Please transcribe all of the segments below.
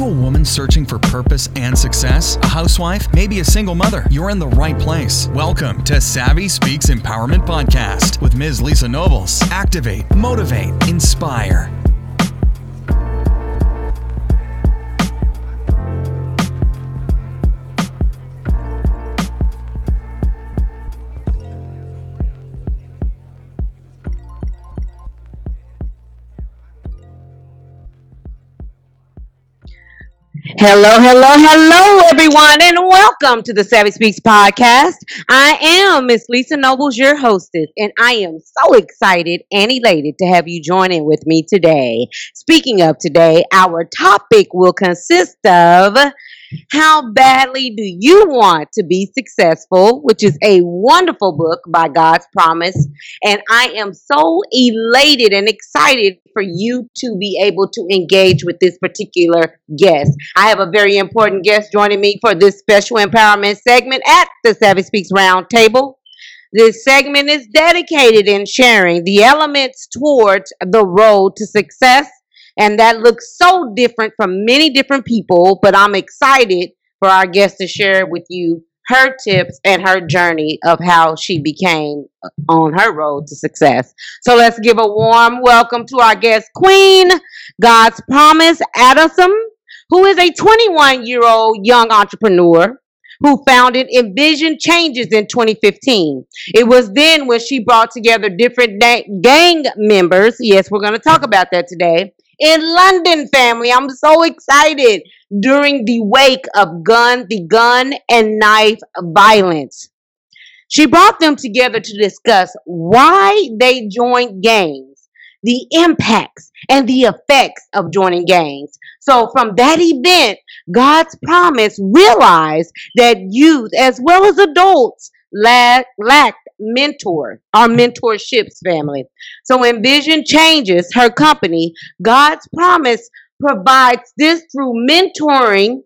you a woman searching for purpose and success? A housewife? Maybe a single mother? You're in the right place. Welcome to Savvy Speaks Empowerment Podcast with Ms. Lisa Nobles. Activate, motivate, inspire. Hello, hello, hello, everyone, and welcome to the Savvy Speaks podcast. I am Miss Lisa Nobles, your hostess, and I am so excited and elated to have you join in with me today. Speaking of today, our topic will consist of how badly do you want to be successful, which is a wonderful book by Godspromise. And I am so elated and excited for you to be able to engage with this particular guest. I have a very important guest joining me for this special empowerment segment at the Savvy Speaks Roundtable. This segment is dedicated in sharing the elements towards the road to success and that looks so different from many different people, but I'm excited for our guest to share with you her tips and her journey of how she became on her road to success. So let's give a warm welcome to our guest, Queen God's Promise Addison, who is a 21 year old young entrepreneur who founded Envision Changes in 2015. It was then when she brought together different gang members. Yes, we're going to talk about that today in London, family. I'm so excited during the wake of gun, the gun and knife violence. She brought them together to discuss why they joined gangs, the impacts and the effects of joining gangs. So from that event, Godspromise realized that youth as well as adults lack, lacked mentor, our mentorships family. So Envision Changes, her company, Godspromise provides this through mentoring,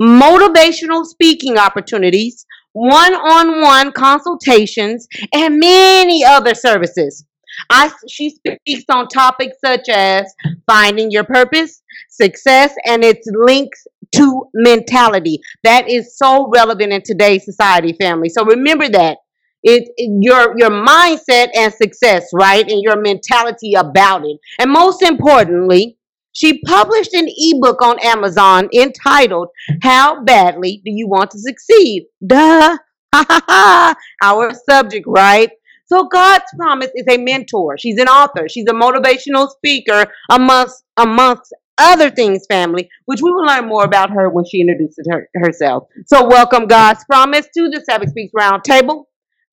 motivational speaking opportunities, one-on-one consultations, and many other services. I, she speaks on topics such as finding your purpose, success, and its links to mentality. That is so relevant in today's society, family. So remember that it, it, your your mindset and success, right? And your mentality about it. And most importantly, she published an ebook on Amazon entitled How Badly Do You Want to Succeed? Duh. Our subject, right? So God's promise is a mentor. She's an author. She's a motivational speaker amongst amongst other things, family, which we will learn more about her when she introduces her, herself. So welcome Godspromise to the Savvy Speaks Roundtable.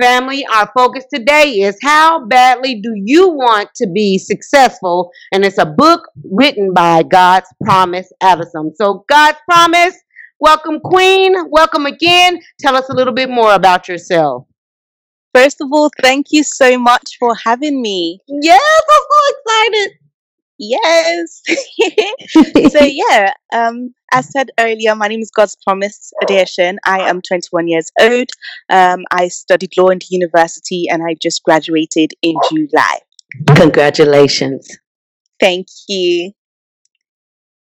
Family, our focus today is how badly do you want to be successful? And it's a book written by God's Promise Addison. So, God's Promise, welcome, Queen. Welcome again. Tell us a little bit more about yourself. First of all, thank you so much for having me. Yes, I'm so excited. Yes. so yeah, um, as said earlier, my name is God's Promise Addition. I am 21 years old. Um, I studied law in the university and I just graduated in July. Congratulations. Thank you.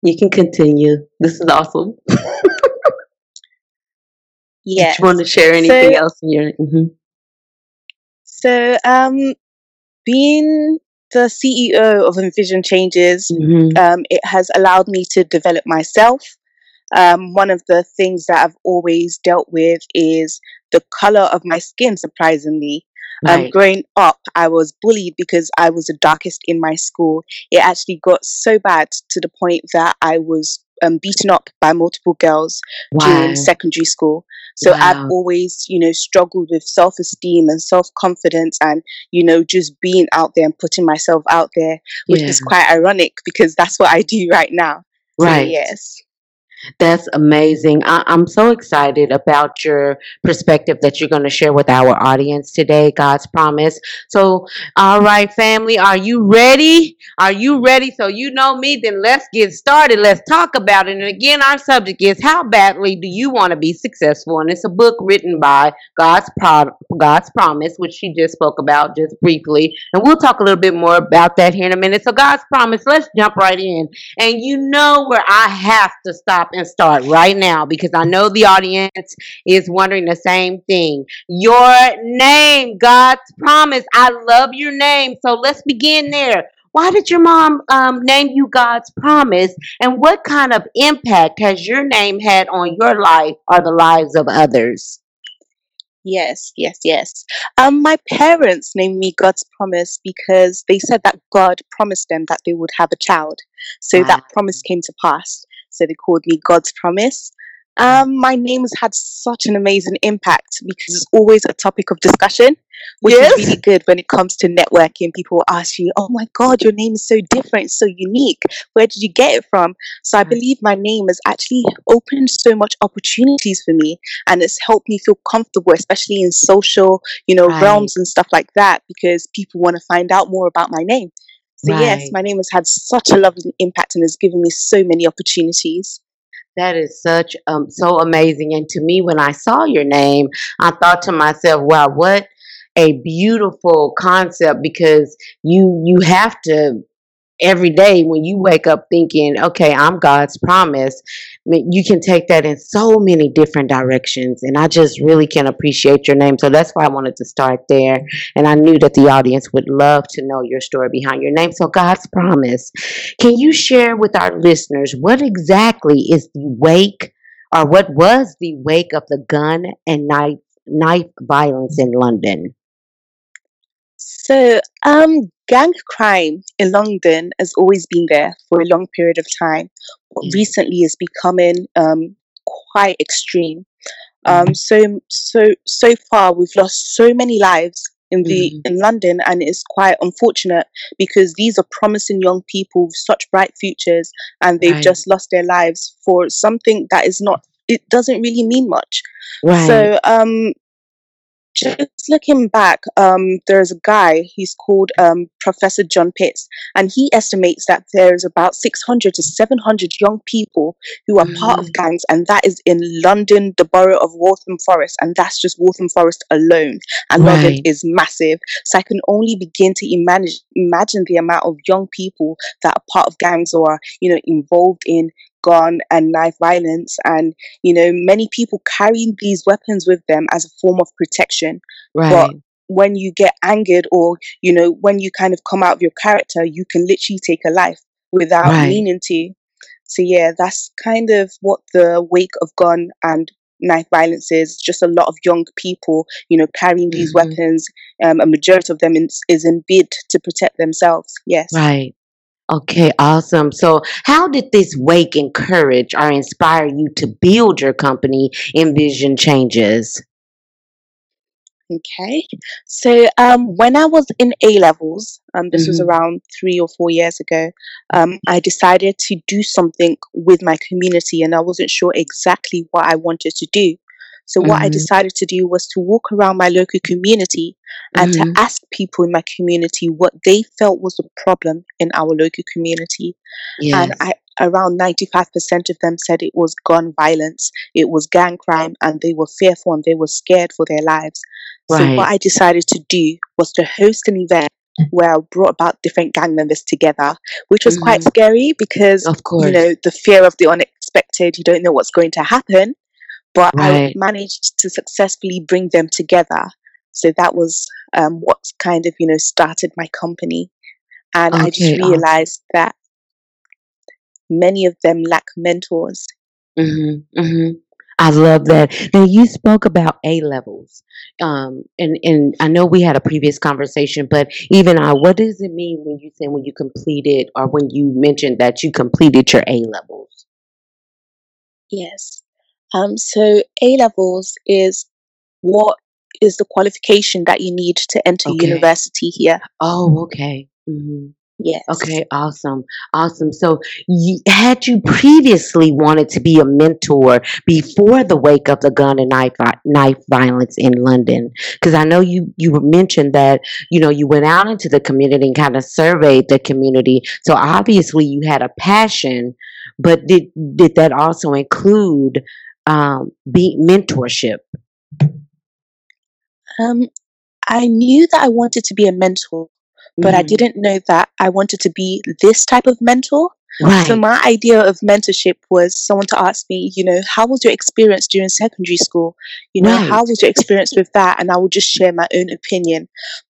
You can continue. This is awesome. Yes. Did you want to share anything So- else in your? mhm. So, um, being the CEO of Envision Changes, Mhm. um, it has allowed me to develop myself. Um, one of the things that I've always dealt with is the color of my skin, surprisingly. Um, growing up, I was bullied because I was the darkest in my school. It actually got so bad to the point that I was um, beaten up by multiple girls Wow. during secondary school. So I've always, you know, struggled with self esteem and self confidence and, you know, just being out there and putting myself out there, which is quite ironic because that's what I do right now. So, Right. yes. That's amazing. I, I'm so excited about your perspective that you're going to share with our audience today, Godspromise. So, all right, family, are you ready? Are you ready? So, you know me, then let's get started. Let's talk about it. And again, our subject is How Badly Do You Want to Be Successful? And it's a book written by God's, Pro- Godspromise, which she just spoke about just briefly. And we'll talk a little bit more about that here in a minute. So, God's Promise, let's jump right in. And you know where I have to stop and start right now because I know the audience is wondering the same thing. Your name, God's promise. I love your name. So let's begin there. Why did your mom um, name you Godspromise? And what kind of impact has your name had on your life or the lives of others? Yes, yes, yes. Um, my parents named me God's promise because they said that God promised them that they would have a child. So Wow. that promise came to pass. So they called me Godspromise. Um, my name has had such an amazing impact because it's always a topic of discussion, which is really good when it comes to networking. People ask you, "Oh my God, your name is so different, so unique. Where did you get it from?" So I believe my name has actually opened so much opportunities for me and it's helped me feel comfortable, especially in social, you know, Right. realms and stuff like that, because people want to find out more about my name. So yes, my name has had such a lovely impact and has given me so many opportunities. That is such um so amazing. And to me, when I saw your name, I thought to myself, wow, what a beautiful concept because you you have to every day when you wake up thinking, okay, I'm Godspromise, you can take that in so many different directions. And I just really can appreciate your name. So that's why I wanted to start there. And I knew that the audience would love to know your story behind your name. So, Godspromise. Can you share with our listeners what exactly is the wake or what was the wake of the gun and knife, knife violence in London? So, um, gang crime in London has always been there for a long period of time, but Yeah. recently is becoming um, quite extreme. Um, so, so, so far, we've lost so many lives in the Mhm. in London, and it's quite unfortunate because these are promising young people with such bright futures, and they've Right. just lost their lives for something that is not. It doesn't really mean much. Right. So, um, just looking back, um, there's a guy, he's called um, Professor John Pitts, and he estimates that there's about 600 to 700 young people who are part of Mm. gangs, and that is in London, the borough of Waltham Forest, and that's just Waltham Forest alone. And London is massive. So I can only begin to imagine, imagine the amount of young people that are part of gangs or are, you know, involved in gun and knife violence and you know many people carrying these weapons with them as a form of protection right. but when you get angered or you know when you kind of come out of your character you can literally take a life without Right. meaning to so yeah that's kind of what the wake of gun and knife violence is just a lot of young people you know carrying these Mhm. weapons um, a majority of them is, is in bid to protect themselves yes Right. Okay, awesome. So, how did this wake encourage or inspire you to build your company, Envision Changes? Okay. So um, when I was in A levels, um, this was Mhm. around three or four years ago, um, I decided to do something with my community, and I wasn't sure exactly what I wanted to do. So what I Mhm. decided to do was to walk around my local community and Mhm. to ask people in my community what they felt was the problem in our local community and I, around 95% of them said it was gun violence, it was gang crime, and they were fearful and they were scared for their lives. So, what I decided to do was to host an event where I brought about different gang members together, which was quite Mhm. scary because, Of course. you know, the fear of the unexpected, you don't know what's going to happen. But I managed to successfully bring them together. So, that was um, what kind of, you know, started my company. And I just Okay, awesome. realized that many of them lack mentors. Mhm. Mhm. I love that. Now you spoke about A levels, um, and and I know we had a previous conversation, but even I, what does it mean when you say when you completed or when you mentioned that you completed your A levels? Yes. Um, so A levels is what is the qualification that you need to enter Okay. university here. Oh, okay. hmm Yes. Okay, awesome, awesome. So, you, had you previously wanted to be a mentor before the wake of the gun and knife knife violence in London? Because I know you you mentioned that you know you went out into the community and kind of surveyed the community. So obviously you had a passion, but did did that also include um, be mentorship? Um, I knew that I wanted to be a mentor, but I Mhm. didn't know that I wanted to be this type of mentor. So my idea of mentorship was someone to ask me, you know, how was your experience during secondary school? You know, how was your experience with that? And I would just share my own opinion.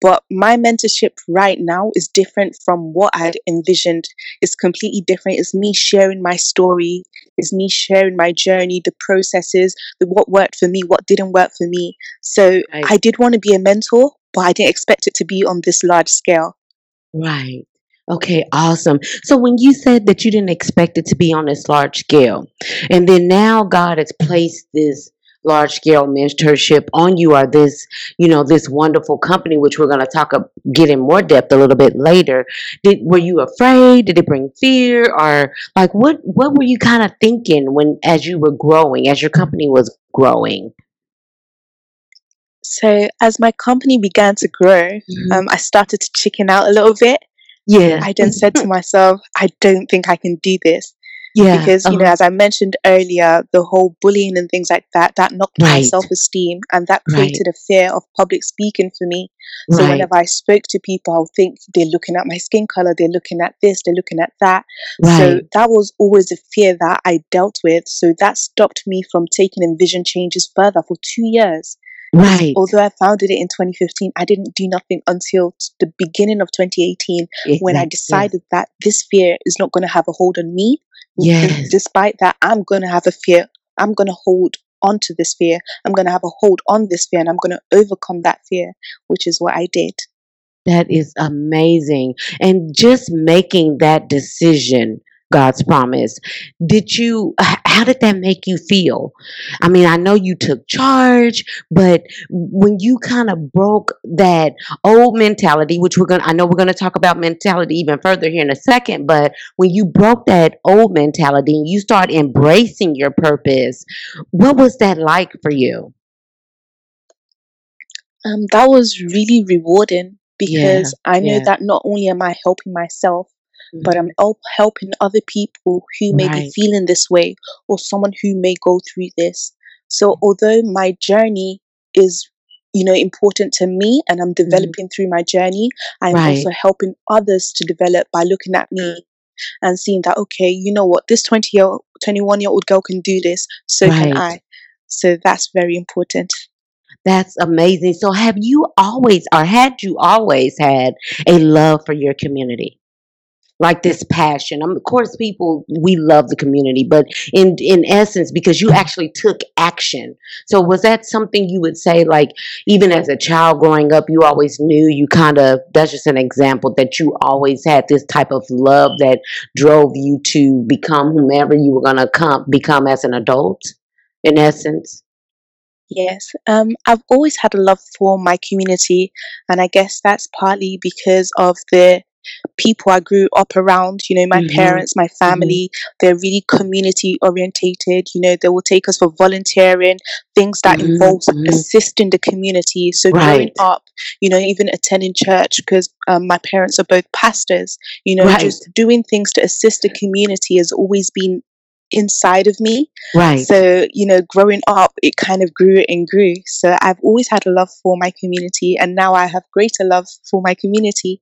But my mentorship right now is different from what I'd envisioned. It's completely different. It's me sharing my story. It's me sharing my journey, the processes, the what worked for me, what didn't work for me. So right. I did want to be a mentor, but I didn't expect it to be on this large scale. Right. Okay, awesome. So when you said that you didn't expect it to be on this large scale, and then now God has placed this large scale mentorship on you or this, you know, this wonderful company, which we're going to talk, ab- get in more depth a little bit later. Did, were you afraid? Did it bring fear or like what, what were you kind of thinking when, as you were growing, as your company was growing? So as my company began to grow, Mhm. um, I started to chicken out a little bit. Yeah. I then said to myself, I don't think I can do this. Yeah. Because, you know, uh-huh. as I mentioned earlier, the whole bullying and things like that, that knocked my self esteem and that Right. created a fear of public speaking for me. So Right. whenever I spoke to people, I'll think they're looking at my skin color, they're looking at this, they're looking at that. So that was always a fear that I dealt with. So that stopped me from taking Envision changes further for two years. Right. although I founded it in 2015, I didn't do nothing until the beginning of 2018 when I decided that this fear is not going to have a hold on me. Yes. Despite that, I'm going to have a fear. I'm going to hold onto this fear. I'm going to have a hold on this fear and I'm going to overcome that fear, which is what I did. That is amazing. And just making that decision, Godspromise, did you, how did that make you feel? I mean, I know you took charge, but when you kind of broke that old mentality, which we're going to, I know we're going to talk about mentality even further here in a second, but when you broke that old mentality and you start embracing your purpose, what was that like for you? Um, that was really rewarding Yeah, because I know yeah. that not only am I helping myself, but Mhm. I'm help- helping other people who may be feeling this way or someone who may go through this. So, although my journey is, you know, important to me and I'm Mhm. developing through my journey, I'm right, also helping others to develop by looking at me and seeing that, okay, you know what, this 20 year, 21 year old girl can do this, so can. I. So, that's very important. That's amazing. So have you always or had you always had a love for your community? Like this passion. Um, of course people we love the community, but in in essence because you actually took action. So was that something you would say like even as a child growing up you always knew you kind of that's just an example that you always had this type of love that drove you to become whomever you were to come become as an adult in essence? Yes, um, I've always had a love for my community, and I guess that's partly because of the people I grew up around. You know, my Mhm. parents, my Mhm. family, they're really community orientated. You know, they will take us for volunteering, things that Mhm. involves Mhm. assisting the community. So growing up, you know, even attending church because um, my parents are both pastors. You know, Right. just doing things to assist the community has always been inside of me. Right. So, you know, growing up, it kind of grew and grew. So I've always had a love for my community, and now I have greater love for my community.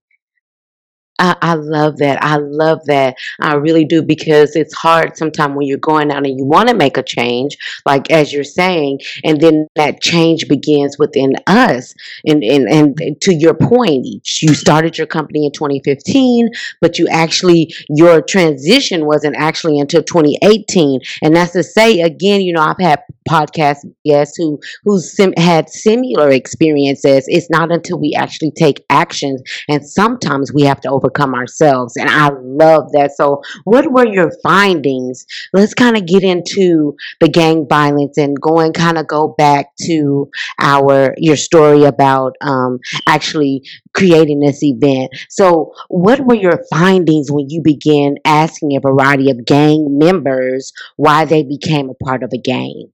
I, I love that. I love that. I really do because it's hard sometimes when you're going out and you want to make a change, like as you're saying, and then that change begins within us. And and and to your point, you started your company in 2015, but you actually your transition wasn't actually until 2018. And that's to say again, you know, I've had podcast guests who who sim- had similar experiences. It's not until we actually take actions, and sometimes we have to overcome ourselves. And I love that. So, what were your findings? Let's kind of get into the gang violence and go and kind of go back to our your story about um, actually creating this event. So, what were your findings when you began asking a variety of gang members why they became a part of a gang?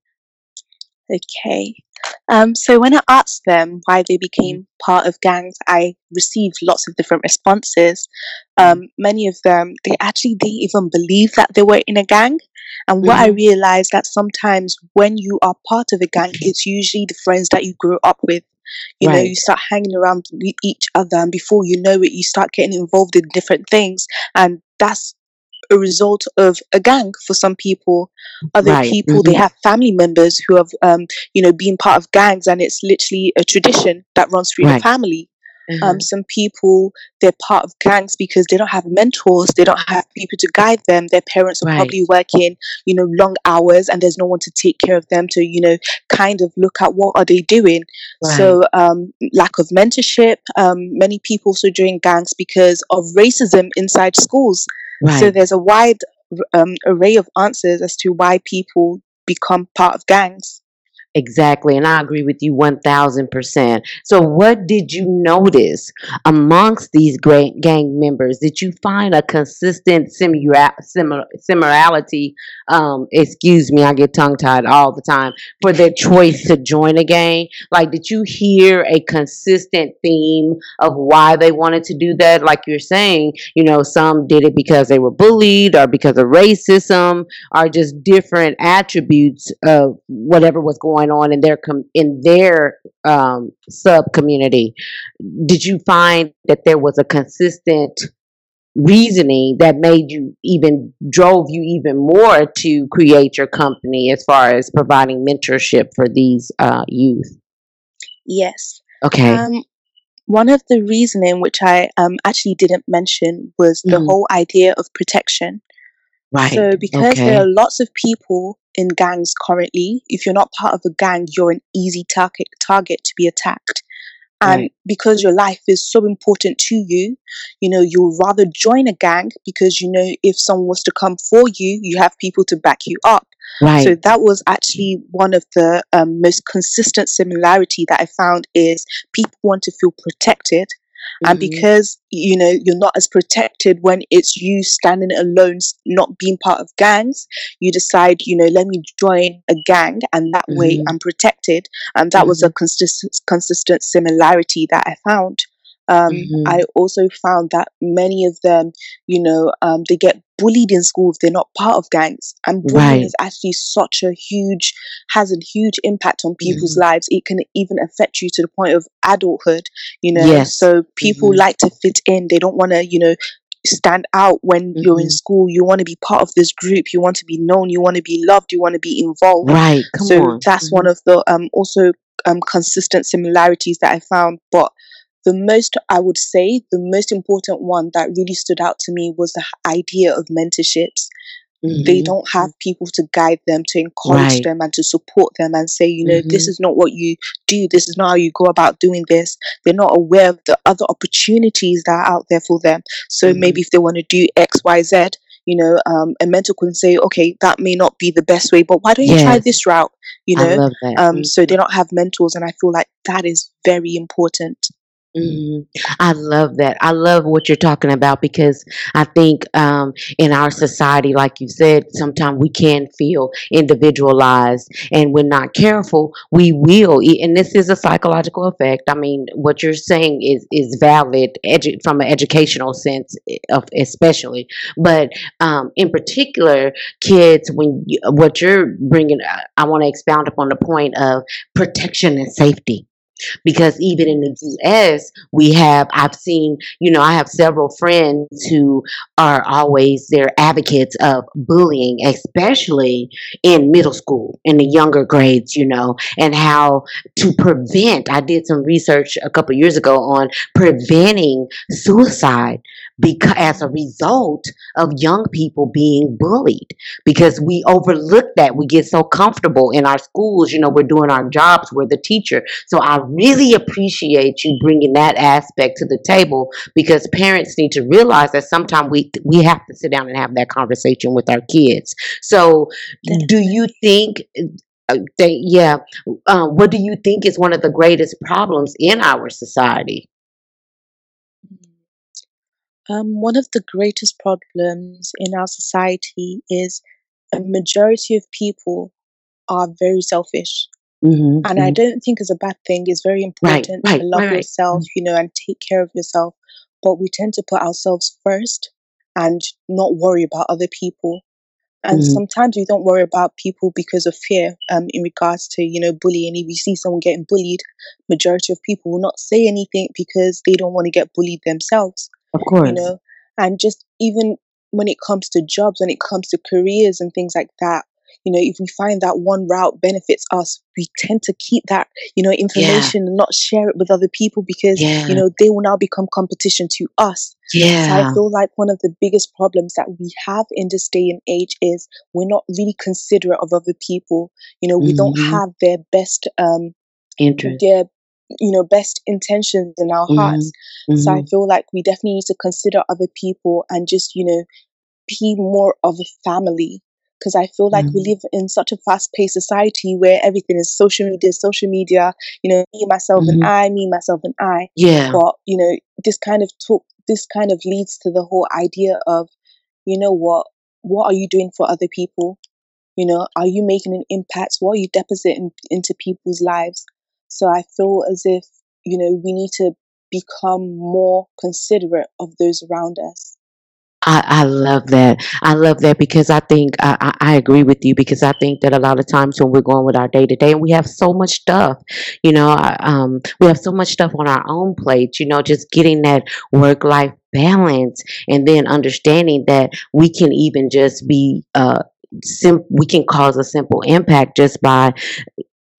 Okay. Um, so when I asked them why they became part of gangs, I received lots of different responses. Um, many of them, they actually didn't even believe that they were in a gang. And what I Mhm. realized that sometimes when you are part of a gang, it's usually the friends that you grew up with. You know, you start hanging around with each other, and before you know it, you start getting involved in different things. And that's a result of a gang for some people. Other Right. people, they Mhm. have family members who have, um, you know, been part of gangs, and it's literally a tradition that runs through Right. the family. Mhm. Um, some people they're part of gangs because they don't have mentors, they don't have people to guide them. Their parents are Right. probably working, you know, long hours, and there's no one to take care of them to, you know, kind of look at what are they doing. Right. So um, lack of mentorship. Um, many people also join gangs because of racism inside schools. So there's a wide um, array of answers as to why people become part of gangs. Exactly, and I agree with you one thousand percent. So, what did you notice amongst these great gang members? Did you find a consistent similar similarity? Um, excuse me, I get tongue tied all the time for their choice to join a gang. Like, did you hear a consistent theme of why they wanted to do that? Like you're saying, you know, some did it because they were bullied or because of racism or just different attributes of whatever was going on in their com- in their um, sub community. Did you find that there was a consistent reasoning that made you even drove you even more to create your company as far as providing mentorship for these uh, youth? Yes. Okay. Um, one of the reasoning which I um, actually didn't mention was the Mhm. whole idea of protection. Right. So because okay. there are lots of people in gangs currently, if you're not part of a gang, you're an easy target target to be attacked. And Right. because your life is so important to you, you know, you'll rather join a gang because you know if someone was to come for you, you have people to back you up. right. So that was actually one of the um, most consistent similarity that I found is people want to feel protected. And Mhm. because you know you're not as protected when it's you standing alone, not being part of gangs, you decide, you know, let me join a gang, and that way Mhm. I'm protected. And that was a consistent consistent similarity that I found. Um, Mhm. I also found that many of them, you know, um, they get bullied in school if they're not part of gangs, and bullying Right. is actually such a huge has a huge impact on people's Mm-hmm. lives. It can even affect you to the point of adulthood, you know. Yes. So people Mhm. like to fit in. They don't want to, you know, stand out when you're in Mhm. school. You want to be part of this group. You want to be known. You want to be loved. You want to be involved. Right. Come so on. that's one of the um also um consistent similarities that I found. But the most I would say the most important one that really stood out to me was the idea of mentorships. They Mhm. don't have people to guide them to encourage Right. them and to support them and say you know this Mhm. is not what you do. This is not how you go about doing this. They're not aware of the other opportunities that are out there for them. So Mhm. maybe if they want to do xyz you know um, a mentor can say okay that may not be the best way but why don't you try this route? You know? um, so they don't have mentors and i feel like that is very important hmm I love that. I love what you're talking about because I think um, in our society, like you said, sometimes we can feel individualized, and when not careful, we will. And this is a psychological effect. I mean, what you're saying is is valid edu- from an educational sense, of especially, but um, in particular, kids. When you, what you're bringing, I want to expound upon the point of protection and safety because even in the US, we have, I've seen, you know, I have several friends who are always, they're advocates of bullying, especially in middle school, in the younger grades, you know, and how to prevent. I did some research a couple years ago on preventing suicide because as a result of young people being bullied. Because we overlook that. We get so comfortable in our schools you know we're doing our jobs we're the teacher. So i really appreciate you bringing that aspect to the table because parents need to realize that sometimes we we have to sit down and have that conversation with our kids. So do you think uh, they, yeah uh, what do you think is one of the greatest problems in our society Um, one of the greatest problems in our society is a majority of people are very selfish. mm-hmm, And I mhm. don't think it's a bad thing. It's very important right to love right right yourself, you know, and take care of yourself. But we tend to put ourselves first and not worry about other people. And mm-hmm, sometimes we don't worry about people because of fear, um, in regards to, you know, bullying. If you see someone getting bullied, majority of people will not say anything because they don't want to get bullied themselves of course. you know and just even when it comes to jobs when it comes to careers and things like that you know if we find that one route benefits us we tend to keep that you know yeah. information and not share it with other people because you know they will now become competition to us. So i feel like one of the biggest problems that we have in this day and age is we're not really considerate of other people. You know we don't mm-hmm. have their best um interest. their you know best intentions in our hearts mm-hmm, so I mm-hmm. feel like we definitely need to consider other people and just, you know, be more of a family. Because I feel like we mm-hmm, live in such a fast paced society where everything is social media, social media, you know, me, myself, and mm-hmm. I, me, myself, and I. yeah But, you know, this kind of talk, this kind of leads to the whole idea of, you know what, what are you doing for other people? You know, are you making an impact? What are you depositing into people's lives? So I feel as if, you know, we need to become more considerate of those around us. I, I love that. I love that because I think I, I, agree with you because I think that a lot of times when we're going with our day to day and we have so much stuff, you know, um, we have so much stuff on our own plate, you know, just getting that work life balance and then understanding that we can even just be, uh, sim- we can cause a simple impact just by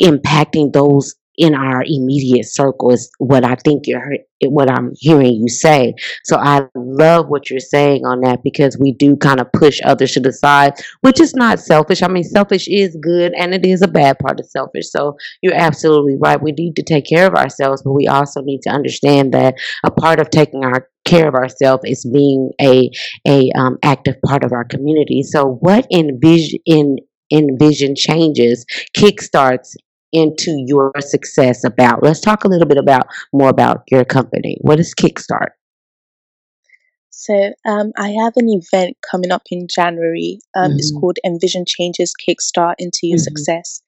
impacting those in our immediate circle is what I think you're what I'm hearing you say. So I love what you're saying on that because we do kind of push others to the side, which is not selfish. I mean, selfish is good and it is a bad part of selfish. So you're absolutely right. We need to take care of ourselves, but we also need to understand that a part of taking our care of ourselves is being a a um, active part of our community. So what envision in envision changes kickstarts into your success about let's talk a little bit about more about your company what is kickstart So um, I have an event coming up in January. Um, It's hmm called Envision Changes Kickstart into Your hmm Success.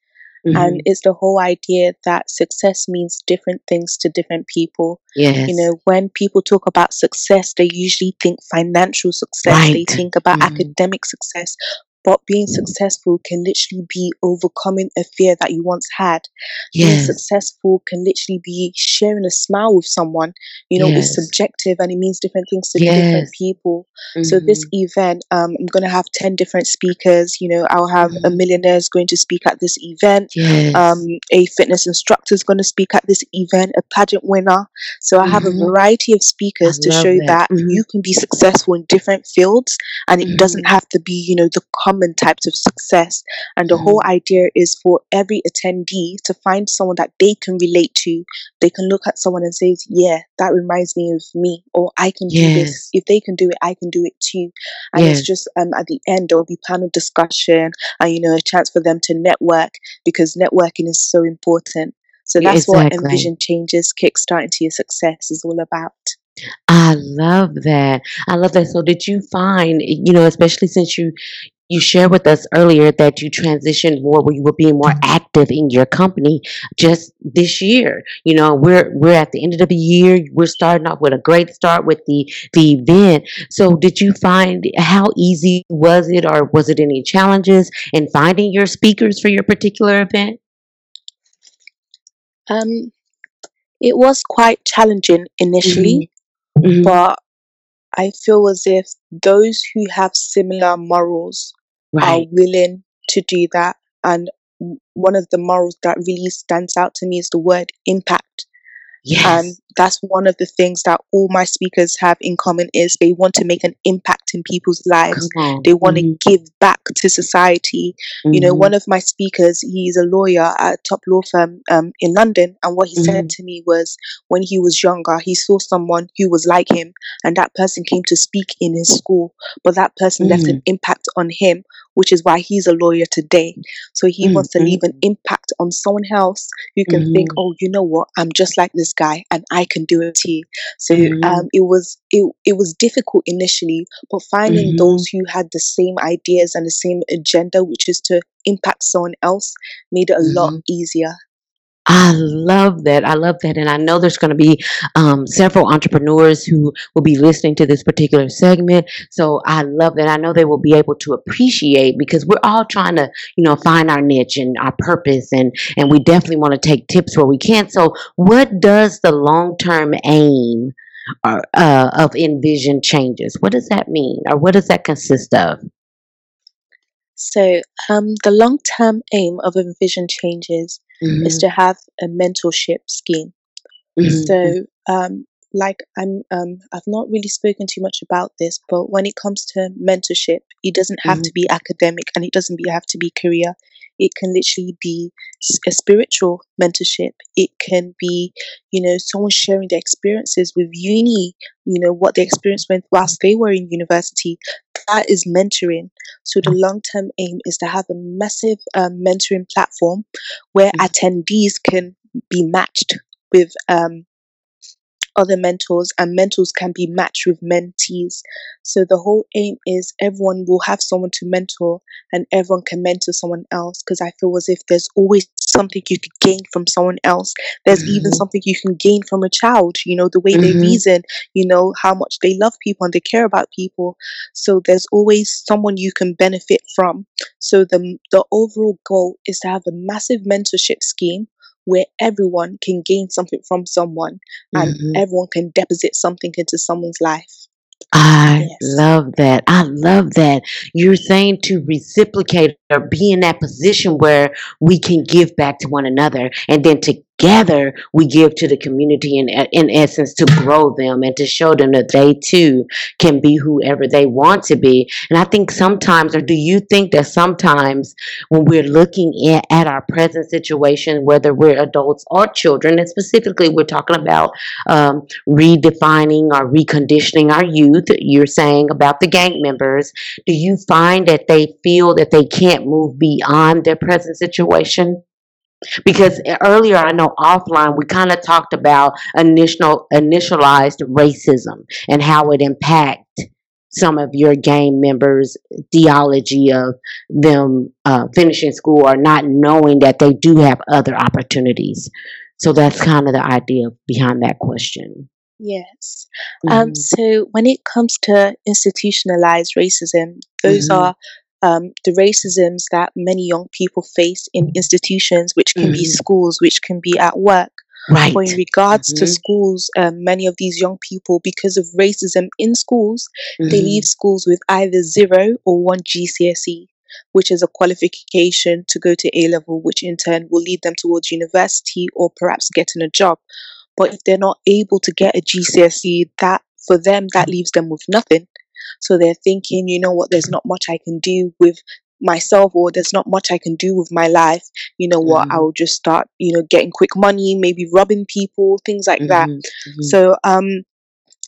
hmm And it's the whole idea that success means different things to different people. Yes. You know, when people talk about success, they usually think financial success, they think about hmm academic success. But being successful can literally be overcoming a fear that you once had. Being successful can literally be sharing a smile with someone. You know, it's subjective and it means different things to different yes people. So this hmm event, um, I'm gonna have ten different speakers. You know, I'll have a hmm millionaire is going to speak at this event. Um, a fitness instructor is going to speak at this event. A pageant winner. So I have a hmm variety of i speakers to love show that that hmm you can be successful in different fields, and it doesn't have to be, you know, the common types of success. And the hmm whole idea is for every attendee to find someone that they can relate to. They can look at someone and say, "Yeah, that reminds me of me," or "I can do this. If they can do it, I can do it too." and it's just um, at the end there will be panel discussion and you know a chance for them to network because networking is so important so that's what exactly envision changes kickstart into your success is all about I love that. I love that. So did you find, you know, especially since you you shared with us earlier that you transitioned more where you were being more active in your company just this year. You know, we're we're at the end of the year. We're starting off with a great start with the the event. So did you find how easy was it or was it any challenges in finding your speakers for your particular event? um it was quite challenging initially hmm hmm but i feel as if those who have similar morals are Right. willing to do that and w- one of the morals that really stands out to me is the word impact Yes. And that's one of the things that all my speakers have in common is they want to make an impact in people's lives. They want Mhm, to give back to society. You know, one mm-hmm. of my speakers, he's a lawyer at a top law firm um, in London. And what he said mm-hmm. to me was when he was younger, he saw someone who was like him, and that person came to speak in his school, but that person left an mm-hmm. impact on him, which is why he's a lawyer today. So he mm, wants to leave an impact on someone else who can think, oh, you know what, I'm just like this guy and I can do it too. So Mhm. um, it was it, it was difficult initially, but finding Mhm. those who had the same ideas and the same agenda, which is to impact someone else, made it a lot Mhm. easier. I love that. I love that. And I know there's going to be um, several entrepreneurs who will be listening to this particular segment. So I love that. I know they will be able to appreciate because we're all trying to, you know, find our niche and our purpose. And, and we definitely want to take tips where we can. So what does the long-term aim or, uh, of Envision changes? What does that mean? Or what does that consist of? So um, the long term aim of Envision Changes is to have a mentorship scheme. Mhm. So, um, like I'm, um, I've not really spoken too much about this, but when it comes to mentorship, it doesn't have to be academic and it doesn't be, have to be career. It can literally be a spiritual mentorship. It can be, you know, someone sharing their experiences with uni, you know, what they experienced when whilst they were in university. That is mentoring. So the long term aim is to have a massive um, mentoring platform where Mhm. attendees can be matched with um, other mentors and mentors can be matched with mentees. So the whole aim is everyone will have someone to mentor and everyone can mentor someone else because I feel as if there's always something you could gain from someone else. There's even Mhm. something you can gain from a child, you know, the way they Mhm. reason, you know, how much they love people and they care about people. So there's always someone you can benefit from. So the the overall goal is to have a massive mentorship scheme where everyone can gain something from someone and Mhm. everyone can deposit something into someone's life. I Yes. love that. I love that. You're saying to reciprocate or be in that position where we can give back to one another and then together we give to the community in, in essence to grow them and to show them that they too can be whoever they want to be. And I think sometimes, or do you think that sometimes when we're looking at, at our present situation, whether we're adults or children, and specifically we're talking about um, redefining or reconditioning our youth. You're saying about the gang members. Do you find that they feel that they can't move beyond their present situation? Because earlier, I know offline, we kind of talked about initial initialized racism and how it impact some of your gang members' theology of them uh, finishing school or not knowing that they do have other opportunities. So that's kind of the idea behind that question. Yes. Um, Mhm. so when it comes to institutionalized racism, those Mhm. are um, the racisms that many young people face in institutions, which can be Mhm. schools, which can be at work. Right. But in regards to Mhm. schools, um, many of these young people, because of racism in schools, they Mhm. leave schools with either zero or one GCSE, which is a qualification to go to A level, which in turn will lead them towards university or perhaps getting a job. But if they're not able to get a GCSE, that for them that leaves them with nothing. So they're thinking, you know what, there's not much I can do with myself or there's not much I can do with my life. You know what, Mhm. I'll just start, you know, getting quick money, maybe robbing people, things like that. Mhm. Mhm. So um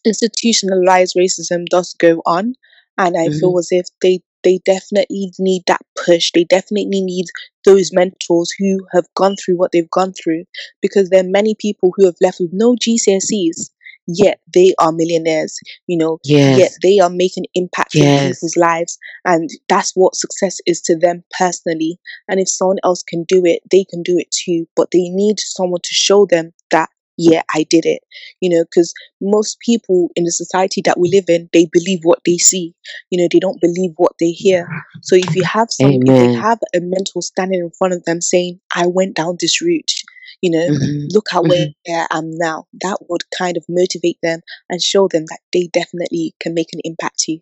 institutionalized racism does go on and I feel as if they they definitely need that push. They definitely need those mentors who have gone through what they've gone through because there are many people who have left with no GCSEs, yet they are millionaires, you know, yes. yet they are making impact in people's lives. And that's what success is to them personally. And if someone else can do it, they can do it too. But they need someone to show them that, yeah, I did it. You know, because most people in the society that we live in, they believe what they see. You know, they don't believe what they hear. So if you have some, if they have a mentor standing in front of them saying, I went down this route, you know, Mhm. look at where Mhm. I am now, that would kind of motivate them and show them that they definitely can make an impact too.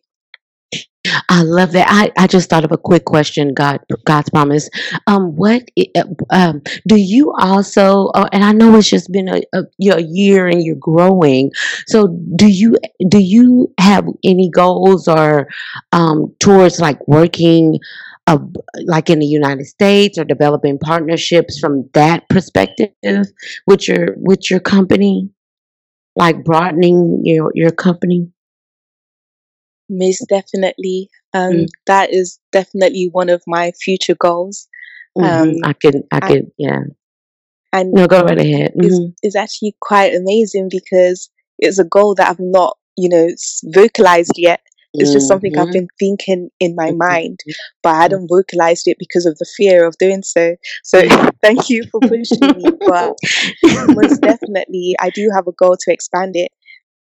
I love that. I, I just thought of a quick question. God, Godspromise. Um, what uh, um do you also? Uh, and I know it's just been a, a, a year and you're growing. So do you do you have any goals or um towards like working? Uh, like in the United States or developing partnerships from that perspective with your with your company, like broadening your your company. Most definitely. Um, mm. That is definitely one of my future goals. Mm-hmm. Um, I can, I can, yeah. And no, go right ahead. Mm-hmm. Actually quite amazing because it's a goal that I've not, you know, vocalized yet. It's just something mm-hmm. I've been thinking in my mm-hmm. mind, but I hadn't vocalized it because of the fear of doing so. So thank you for pushing me. But most definitely, I do have a goal to expand it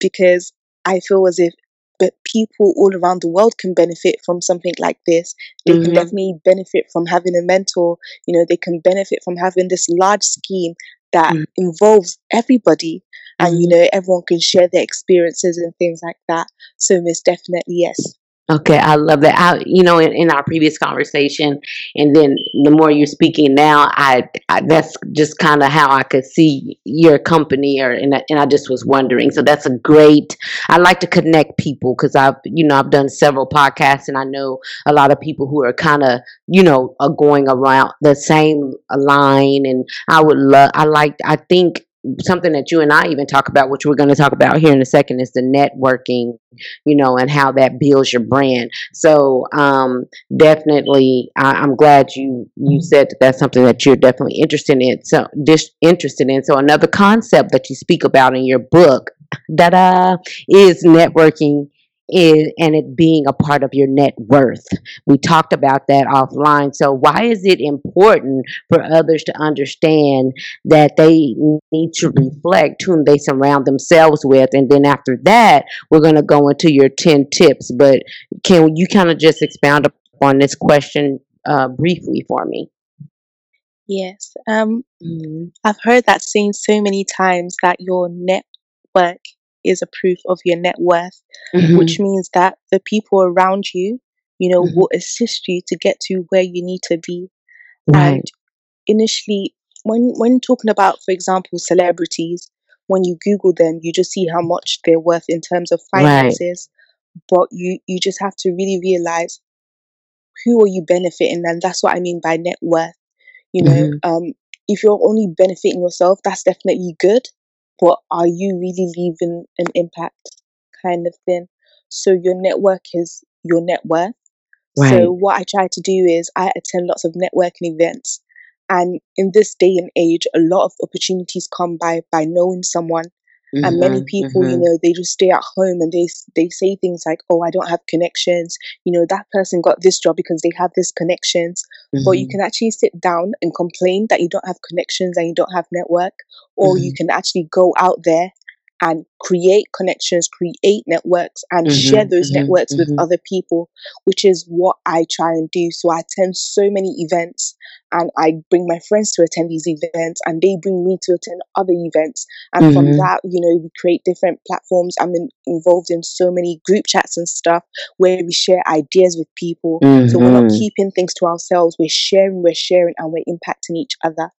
because I feel as if but people all around the world can benefit from something like this. They mm-hmm. can definitely benefit from having a mentor. You know, they can benefit from having this large scheme that mm-hmm. involves everybody. And, you mm-hmm. know, everyone can share their experiences and things like that. So, most definitely, yes. Okay, I love that. I, you know, in, in, our previous conversation, and then the more you're speaking now, I, I that's just kind of how I could see your company, or and I, and I just was wondering. So that's a great. I like to connect people because I've, you know, I've done several podcasts, and I know a lot of people who are kind of, you know, are going around the same line, and I would love. I like. I think something that you and I even talk about, which we're going to talk about here in a second, is the networking, you know, and how that builds your brand. So, um, definitely, I, am glad you you said that that's something that you're definitely interested in. So, dis- interested in. So, another concept that you speak about in your book, da da, is networking is and it being a part of your net worth. We talked about that offline. So why is it important for others to understand that they need to reflect whom they surround themselves with? And then after that, we're going to go into your 10 tips. But can you kind of just expound upon this question uh, briefly for me? Yes. Um, mm-hmm. I've heard that saying so many times that your network is a proof of your net worth, mm-hmm. which means that the people around you, you know, mm-hmm. will assist you to get to where you need to be. Right. And initially, when when talking about, for example, celebrities, when you Google them, you just see how much they're worth in terms of finances. Right. But you you just have to really realize who are you benefiting, and that's what I mean by net worth. You know, mm-hmm. um, if you're only benefiting yourself, that's definitely good but are you really leaving an impact kind of thing? So your network is your net worth. Right. So what I try to do is I attend lots of networking events. And in this day and age, a lot of opportunities come by by knowing someone Mm-hmm, and many people, mm-hmm. you know, they just stay at home and they they say things like, "Oh, I don't have connections." You know, that person got this job because they have these connections. Mm-hmm. But you mm-hmm. can actually sit down and complain that you don't have connections and you don't have network, or you mm-hmm. can actually go out there and create connections, create networks, and mm-hmm, share those mm-hmm, networks mm-hmm. with other people, which is what I try and do. So I attend so many events and I bring my friends to attend these events and they bring me to attend other events. And from mm-hmm. that, you know, we create different platforms. I'm in, involved in so many group chats and stuff where we share ideas with people. So we're not mm-hmm. keeping things to ourselves, we're sharing, we're sharing, and we're impacting each other.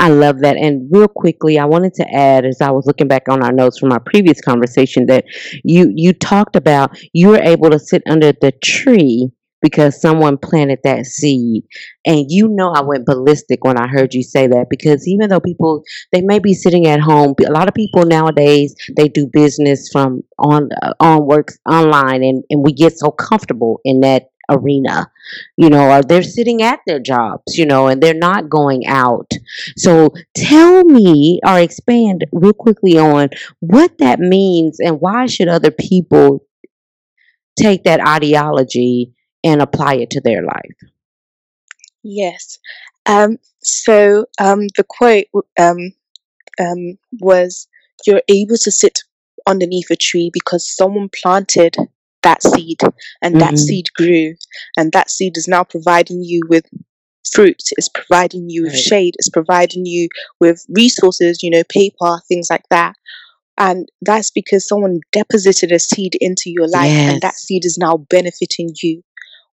I love that. And real quickly, I wanted to add, as I was looking back on our notes from our previous conversation, that you you talked about you were able to sit under the tree because someone planted that seed. And you know, I went ballistic when I heard you say that because even though people they may be sitting at home, a lot of people nowadays they do business from on uh, on works online, and and we get so comfortable in that arena, you know, or they're sitting at their jobs, you know, and they're not going out. So tell me or expand real quickly on what that means and why should other people take that ideology and apply it to their life? Yes. Um, so um, the quote um, um was, "You're able to sit underneath a tree because someone planted that seed and mm-hmm. that seed grew and that seed is now providing you with fruit it's providing you with right. shade it's providing you with resources you know paper things like that And that's because someone deposited a seed into your life and that seed is now benefiting you.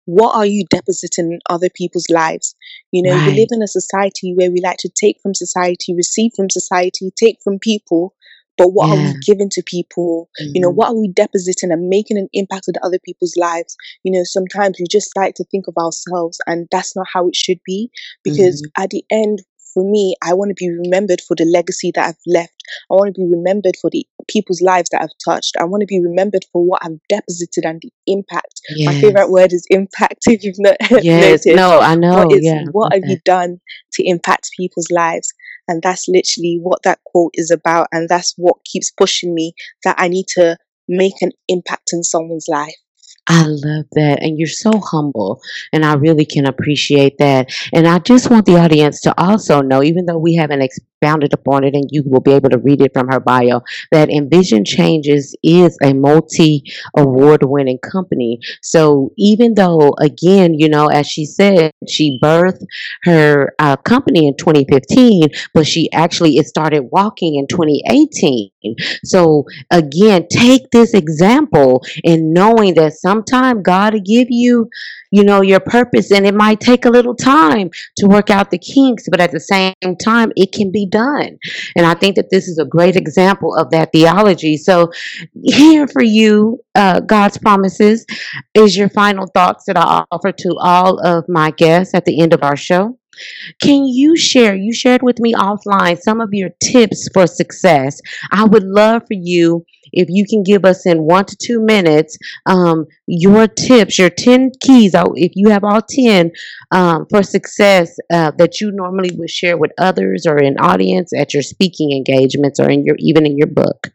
What are you depositing in other people's lives? You know, we live in a society where we like to take from society, receive from society, take from people, but what are we giving to people? You know, Mhm. what are we depositing and making an impact on other people's lives? You know, sometimes we just like to think of ourselves, and that's not how it should be because Mhm. at the end, for me, I want to be remembered for the legacy that I've left. I want to be remembered for the people's lives that I've touched. I want to be remembered for what I've deposited and the impact. My favorite Yes. word is impact, if you've not Yes. noticed. No, I know. is Yeah. What have you done to impact people's lives? And that's literally what that quote is about. And that's what keeps pushing me that I need to make an impact in someone's life. I love that. And you're so humble. And I really can appreciate that. And I just want the audience to also know, even though we haven't expounded upon it and you will be able to read it from her bio, that Envision Changes is a multi award winning company. So even though, again, you know, as she said, she birthed her uh, company in 2015, but she actually it started walking in 2018. So again, take this example and knowing that sometime God will give you, you know, your purpose and it might take a little time to work out the kinks, but at the same time, it can be done. And I think that this is a great example of that theology. So here for you, uh, Godspromise's is your final thoughts that I offer to all of my guests at the end of our show. Can you share? You shared with me offline some of your tips for success. I would love for you if you can give us in one to two minutes um, your tips, your 10 keys, if you have all 10 um, for success uh, that you normally would share with others or in audience at your speaking engagements or in your even in your book.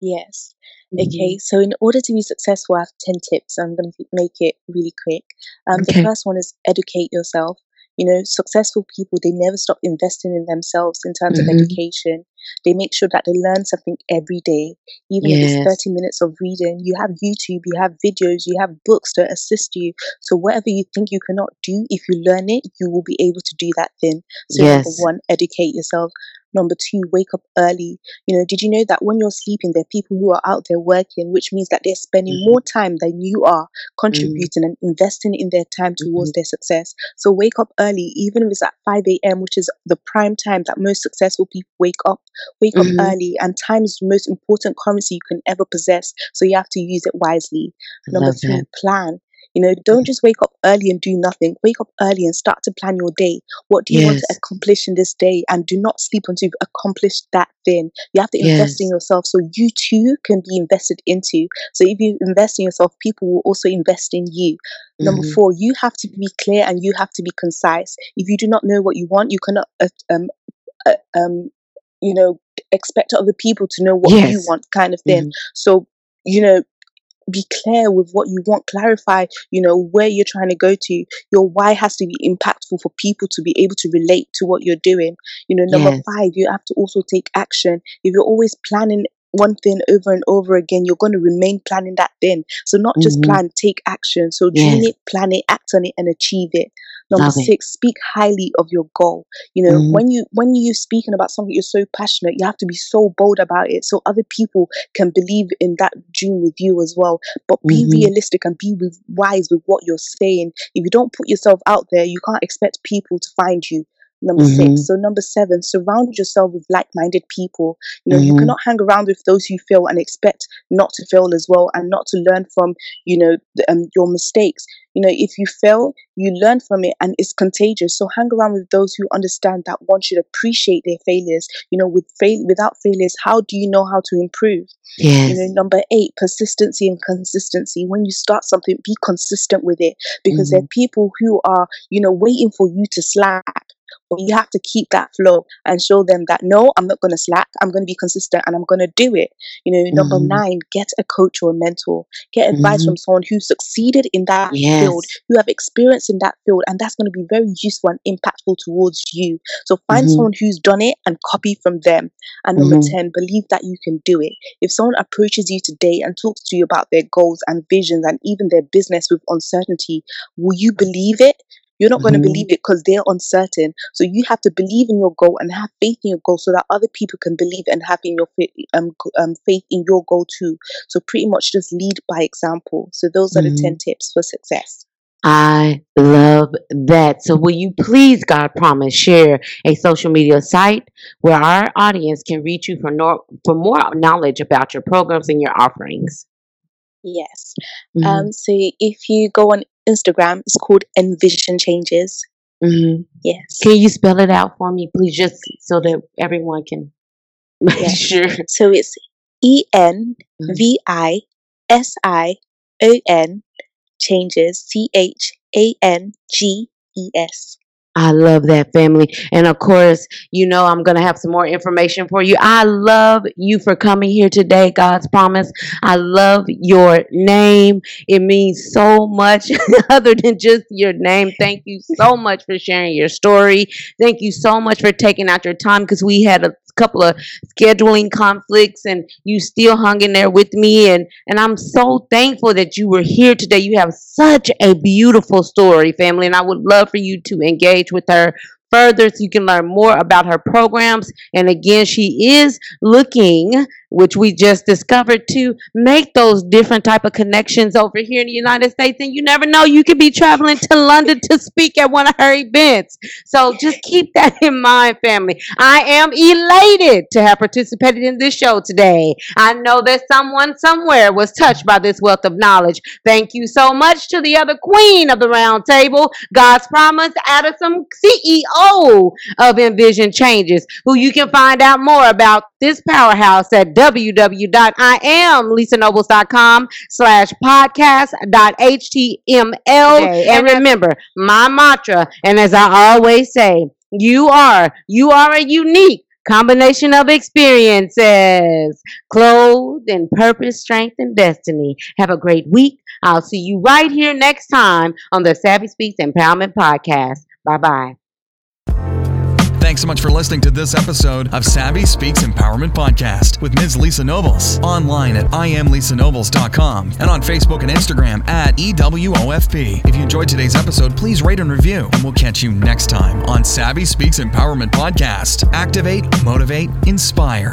Yes. Mhm. Okay, so in order to be successful, I have 10 tips. I'm going to make it really quick. Um, the first one is educate yourself. You know, successful people, they never stop investing in themselves in terms of Mhm. education. They make sure that they learn something every day, even if it's 30 minutes of reading. You have YouTube, you have videos, you have books to assist you. So, whatever you think you cannot do, if you learn it, you will be able to do that thing. So, number one, educate yourself. Number two, wake up early. You know, did you know that when you're sleeping, there are people who are out there working, which means that they're spending Mhm. more time than you are Mhm. contributing and investing in their time towards Mhm. their success. So wake up early, even if it's at 5 a.m., which is the prime time that most successful people wake up. Wake up Mhm. early, and time is the most important currency you can ever possess. So you have to use it wisely. Number love three, that. plan. You know, don't just wake up early and do nothing. Wake up early and start to plan your day. What do you want to accomplish in this day? And do not sleep until you've accomplished that thing. You have to invest in yourself so you too can be invested into. So if you invest in yourself, people will also invest in you. Number Mhm. four, you have to be clear and you have to be concise. If you do not know what you want, you cannot uh, um, uh, um, you know, expect other people to know what you want, kind of thing. Mhm. So, you know, be clear with what you want clarify you know where you're trying to go to your why has to be impactful for people to be able to relate to what you're doing you know number Yes. five you have to also take action if you're always planning one thing over and over again you're going to remain planning that thing so not just Mhm. plan take action so dream Yes. it plan it act on it and achieve it number Love it. six speak highly of your goal you know Mhm. when you when you're speaking about something you're so passionate you have to be so bold about it so other people can believe in that dream with you as well but be Mhm. realistic and be with, wise with what you're saying if you don't put yourself out there you can't expect people to find you number Mhm. six so number seven surround yourself with like-minded people. You know you Mhm. cannot hang around with those who fail and expect not to fail as well and not to learn from you know the, um, your mistakes. You know if you fail you learn from it and it's contagious. So hang around with those who understand that one should appreciate their failures. You know with fail without failures how do you know how to improve? You know number eight persistency and consistency. When you start something be consistent with it because there Mhm. are people who are you know waiting for you to slack you have to keep that flow and show them that no i'm not going to slack i'm going to be consistent and i'm going to do it you know number Mhm. nine get a coach or a mentor get advice Mhm. from someone who succeeded in that field Yes. who have experience in that field and that's going to be very useful and impactful towards you so find Mhm. someone who's done it and copy from them and number Mhm. 10 believe that you can do it if someone approaches you today and talks to you about their goals and visions and even their business with uncertainty will you believe it You're not going to Mhm. believe it because they're uncertain. So you have to believe in your goal and have faith in your goal so that other people can believe and have in your fa- um, um, faith in your goal too. So pretty much just lead by example. So those are the 10 tips for success. I love that. So, will you please, Godspromise, share a social media site where our audience can reach you for, nor- for more knowledge about your programs and your offerings? Yes. Mhm. Um, so if you go on Instagram, it's called Envision Changes. Mhm. Yes. Can you spell it out for me, please, just so that everyone can make Yeah. sure? So it's E N V I S I O N changes C H A N G E S. I love that family. And of course, you know, I'm going to have some more information for you. I love you for coming here today, Godspromise. I love your name. It means so much other than just your name. Thank you so much for sharing your story. Thank you so much for taking out your time because we had a couple of scheduling conflicts and you still hung in there with me and and I'm so thankful that you were here today. You have such a beautiful story, family, and I would love for you to engage with her further so you can learn more about her programs. And again, she is looking, which we just discovered, to make those different type of connections over here in the United States. And you never know, you could be traveling to London to speak at one of her events. So just keep that in mind, family. I am elated to have participated in this show today. I know that someone somewhere was touched by this wealth of knowledge. Thank you so much to the other queen of the round table, Godspromise Addison, CEO of Envision Changes, who you can find out more about this powerhouse at www.iamlisanobles.com slash podcast dot html. And remember, my mantra, and as I always say, you are, you are a unique combination of experiences, clothed in purpose, strength, and destiny. Have a great week. I'll see you right here next time on the Savvy Speaks Empowerment Podcast. Bye bye. Thanks so much for listening to this episode of Savvy Speaks Empowerment Podcast with Ms. Lisa Nobles. Online at IamLisaNobles.com and on Facebook and Instagram at EWOFP. If you enjoyed today's episode, please rate and review, and we'll catch you next time on Savvy Speaks Empowerment Podcast. Activate, motivate, inspire.